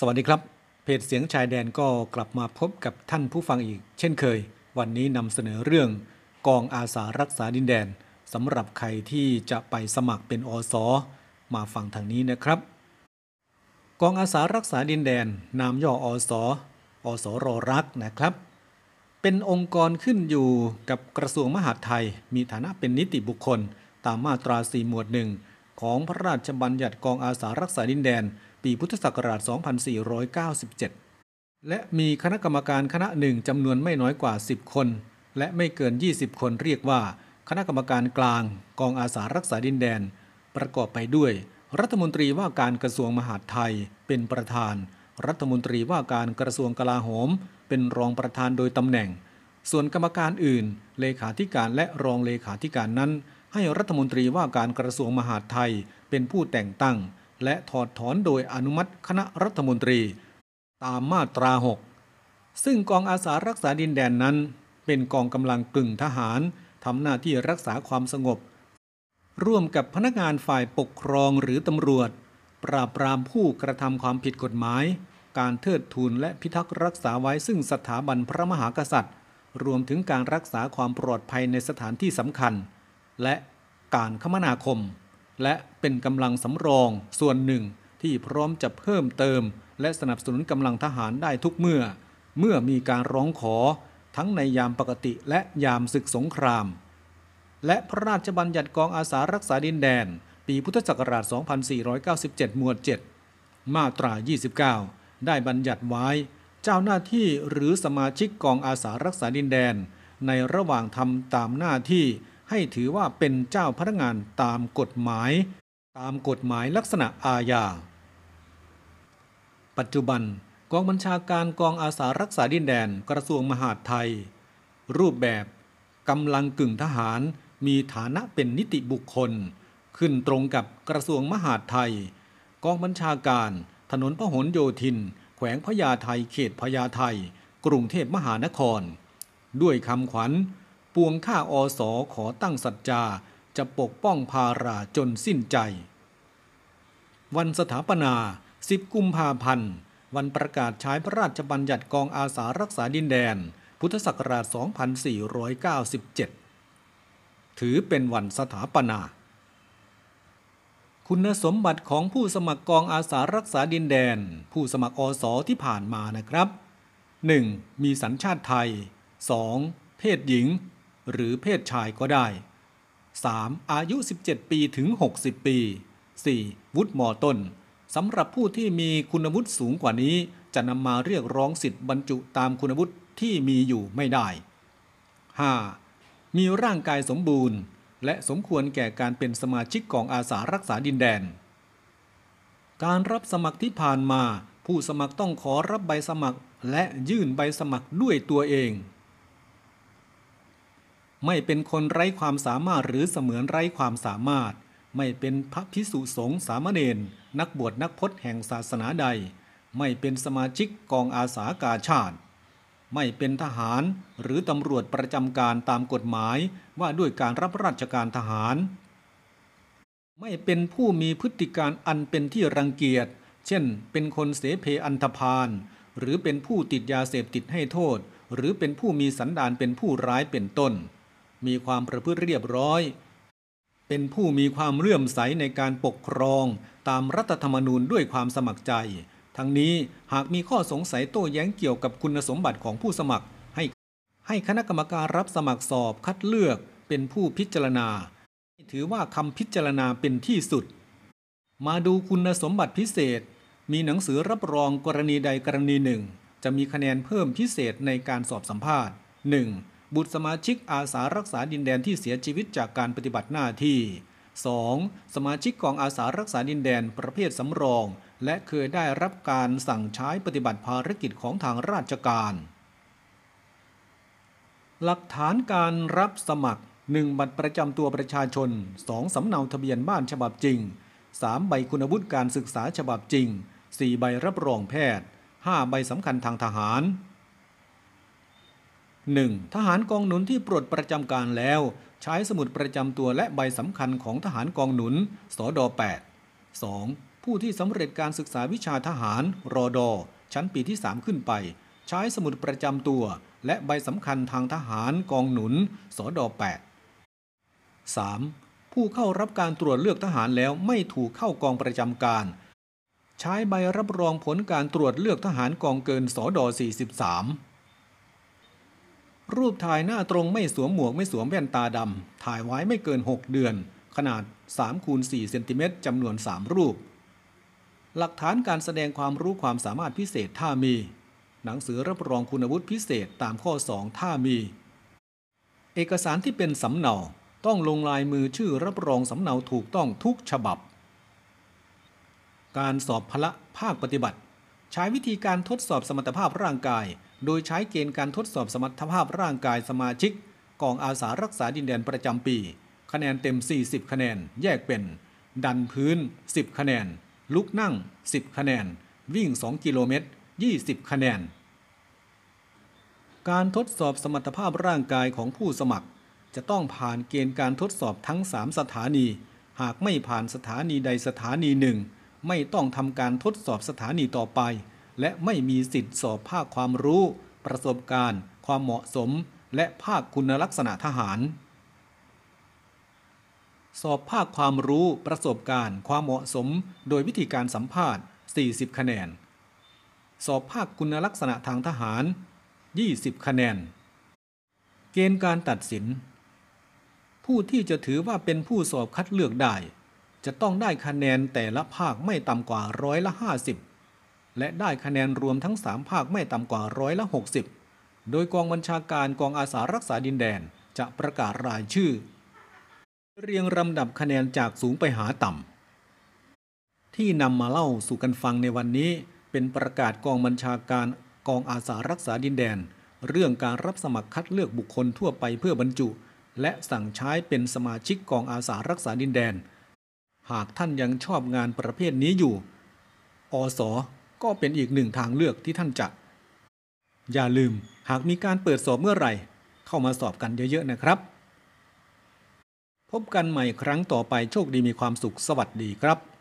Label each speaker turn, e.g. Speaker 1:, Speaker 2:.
Speaker 1: สวัสดีครับ เพจเสียงชายแดนก็กลับมาพบกับท่านผู้ฟังอีก เช่นเคย วันนี้นำเสนอเรื่องกองอาสารักษาดินแดนสำหรับใครที่จะไปสมัครเป็นอสอมาฟังทางนี้นะครับ กองอาสารักษาดินแดน นามย่ออสออสอรอรักนะครับ เป็นองค์กรขึ้นอยู่กับกระทรวงมหาดไทย มีฐานะเป็นนิติบุคคล ตามมาตรา 4 หมวดหนึ่งของพระราชบัญญัติกองอาสารักษาดินแดน ปีพุทธศักราช 2497 และมีคณะกรรมการคณะหนึ่งจำนวนไม่น้อยกว่า 10 คน และไม่เกิน 20 คนเรียกว่า คณะกรรมการกลาง กองอาสารักษาดินแดน ประกอบไปด้วย รัฐมนตรีว่าการกระทรวงมหาดไทยเป็นประธาน รัฐมนตรีว่าการกระทรวงกลาโหม เป็นรองประธานโดยตำแหน่ง ส่วนกรรมการอื่น เลขาธิการและรองเลขาธิการนั้น ให้รัฐมนตรีว่าการกระทรวงมหาดไทยเป็นผู้แต่งตั้ง และถอดถอนโดยอนุมัติคณะรัฐมนตรี ตามมาตรา 6 ซึ่งกองอาสารักษาดินแดนนั้น เป็นกองกำลังกึ่งทหารทำหน้าที่รักษาความสงบ ร่วมกับพนักงานฝ่ายปกครองหรือตำรวจ ปราบปรามผู้กระทำความผิดกฎหมาย การเทิดทูนและพิทักษ์รักษาไว้ซึ่งสถาบันพระมหากษัตริย์ รวมถึงการรักษาความปลอดภัยในสถานที่สำคัญ และการคมนาคม และเป็นกำลังสำรองส่วนหนึ่งที่พร้อมจะเพิ่มเติม และสนับสนุนกำลังทหารได้ทุกเมื่อ เมื่อมีการร้องขอ ทั้งในยามปกติและยามศึกสงคราม และพระราชบัญญัติกองอาสารักษาดินแดน ปีพุทธศักราช 2497 หมวด 7 มาตรา 29 ได้บัญญัติไว้ เจ้าหน้าที่หรือสมาชิกกองอาสารักษาดินแดน ในระหว่างทำตามหน้าที่ ให้ถือว่าเป็นเจ้าพนักงานตามกฎหมาย ตามกฎหมายลักษณะอาญา ปัจจุบันกองบัญชาการกองอาสารักษาดินแดนกระทรวงมหาดไทย รูปแบบกำลังกึ่งทหารมีฐานะเป็นนิติบุคคล ขึ้นตรงกับกระทรวงมหาดไทย กองบัญชาการ ถนนพหลโยธิน แขวงพญาไทเขตพญาไทกรุงเทพมหานคร ด้วยคำขวัญ วงข้าอสอขอตั้งสัจจาจะปกป้องภาราจนสิ้นใจ วันสถาปนา 10 กุมภาพันธ์ วันประกาศใช้พระราชบัญญัติกองอาสารักษาดินแดน พุทธศักราช 2497 ถือเป็นวันสถาปนา คุณสมบัติของผู้สมัครกองอาสารักษาดินแดน ผู้สมัครอสอที่ผ่านมานะครับ 1. มีสัญชาติไทย 2. เพศหญิง หรือเพศชายก็ได้ 3. อายุ 17 ปีถึง 60 ปี 4. วุฒิมต้นสำหรับผู้ที่มีคุณวุฒิสูงกว่านี้ จะนำมาเรียกร้องสิทธิ์บรรจุตามคุณวุฒิที่มีอยู่ไม่ได้ 5. มีร่างกายสมบูรณ์ และสมควรแก่การเป็นสมาชิกกองอาสารักษาดินแดน การรับสมัครที่ผ่านมา ผู้สมัครต้องขอรับใบสมัคร และยื่นใบสมัครด้วยตัวเอง ไม่เป็นคนไร้ความสามารถหรือเสมือนไร้ความสามารถ ไม่เป็นพระพิสุสงฆ์สามเณรนักบวชนักพจน์แห่งศาสนาใด ไม่เป็นสมาชิกกองอาสากาชาติ ไม่เป็นทหารหรือตำรวจประจำการตามกฎหมายว่าด้วยการรับราชการทหาร ไม่เป็นผู้มีพฤติการอันเป็นที่รังเกียจ เช่น เป็นคนเสเพอันธพาลหรือเป็นผู้ติดยาเสพติดให้โทษ หรือเป็นผู้มีสันดานเป็นผู้ร้ายเป็นต้น มีความประพฤติเรียบร้อย เป็นผู้มีความเลื่อมใสในการปกครองตามรัฐธรรมนูญด้วยความสมัครใจ ทั้งนี้หากมีข้อสงสัยโต้แย้งเกี่ยวกับคุณสมบัติของผู้สมัคร ให้ให้คณะกรรมการรับสมัครสอบคัดเลือกเป็นผู้พิจารณา ถือว่าคำพิจารณาเป็นที่สุด มาดูคุณสมบัติพิเศษ มีหนังสือรับรองกรณีใดกรณีหนึ่ง จะมีคะแนนเพิ่มพิเศษในการสอบสัมภาษณ์ 1. บุตรสมาชิกอาสารักษาดินแดนที่เสียชีวิตจากการปฏิบัติหน้าที่ 2. สมาชิกกองอาสารักษาดินแดนประเภทสำรอง และเคยได้รับการสั่งใช้ปฏิบัติภารกิจของทางราชการ หลักฐานการรับสมัคร 1. บัตรประจำตัวประชาชน 2. สำเนาทะเบียนบ้านฉบับจริง 3. ใบคุณวุฒิการศึกษาฉบับจริง 4. ใบรับรองแพทย์ 5. ใบสำคัญทางทหาร 1. ทหารกองหนุนที่ปลดประจำการแล้ว ใช้สมุดประจำตัวและใบสำคัญของทหารกองหนุน สด 8 2. ผู้ที่สำเร็จการศึกษาวิชาทหาร รอดอชั้นปีที่ 3 ขึ้นไป ใช้สมุดประจำตัว และใบสำคัญทางทหารกองหนุนสอดอ8 3. ผู้เข้ารับการตรวจเลือกทหารแล้วไม่ถูกเข้ากองประจำการ ใช้ใบรับรองผลการตรวจเลือกทหารกองเกินสอดอ43 รูปถ่ายหน้าตรงไม่สวมหมวกไม่สวมแว่นตาดำ ถ่ายไว้ไม่เกิน 6 เดือน ขนาด3คูณ4เซนติเมตรจำนวน 3 รูป หลักฐานการแสดงความรู้ความสามารถพิเศษถ้ามี หนังสือรับรองคุณวุฒิพิเศษตามข้อ 2 ถ้ามี เอกสารที่เป็นสำเนาต้องลงลายมือชื่อรับรองสำเนาถูกต้องทุกฉบับ การสอบพละภาคปฏิบัติ ใช้วิธีการทดสอบสมรรถภาพร่างกาย โดยใช้เกณฑ์การทดสอบสมรรถภาพร่างกายสมาชิกกองอาสารักษาดินแดนประจำปี คะแนนเต็ม 40 คะแนน แยกเป็น ดันพื้น 10 คะแนน ลุกนั่ง 10 คะแนน วิ่ง 2 กิโลเมตร 20 คะแนน การทดสอบสมรรถภาพร่างกายของผู้สมัคร จะต้องผ่านเกณฑ์การทดสอบทั้ง 3 สถานี หากไม่ผ่านสถานีใดสถานีหนึ่ง ไม่ต้องทำการทดสอบสถานีต่อไป และไม่มีสิทธิสอบภาคความรู้ ประสบการณ์ ความเหมาะสม และภาคคุณลักษณะทหาร สอบภาคความรู้ ประสบการณ์ ความเหมาะสม โดยวิธีการสัมภาษณ์ 40 คะแนน สอบภาคคุณลักษณะทางทหาร 20 คะแนน เกณฑ์การตัดสิน ผู้ที่จะถือว่าเป็นผู้สอบคัดเลือกได้ จะต้องได้คะแนนแต่ละภาคไม่ต่ำกว่าร้อยละ 50 และได้คะแนนรวมทั้ง 3 ภาคไม่ต่ำกว่าร้อยละ 60 โดยกองบัญชาการกองอาสารักษาดินแดนจะประกาศรายชื่อ เรียงลำดับคะแนนจากสูงไปหาต่ำ ที่นำมาเล่าสู่กันฟังในวันนี้ เป็นประกาศกองบัญชาการกองอาสารักษาดินแดน เรื่องการรับสมัครคัดเลือกบุคคลทั่วไปเพื่อบรรจุ และสั่งใช้เป็นสมาชิกกองอาสารักษาดินแดน หากท่านยังชอบงานประเภทนี้อยู่ อส ก็เป็นอีกหนึ่งทางเลือกที่ท่านจะ อย่าลืมหากมีการเปิดสอบเมื่อไหร่ เข้ามาสอบกันเยอะๆนะครับ พบกันใหม่ครั้งต่อไปโชคดีมีความสุขสวัสดีครับ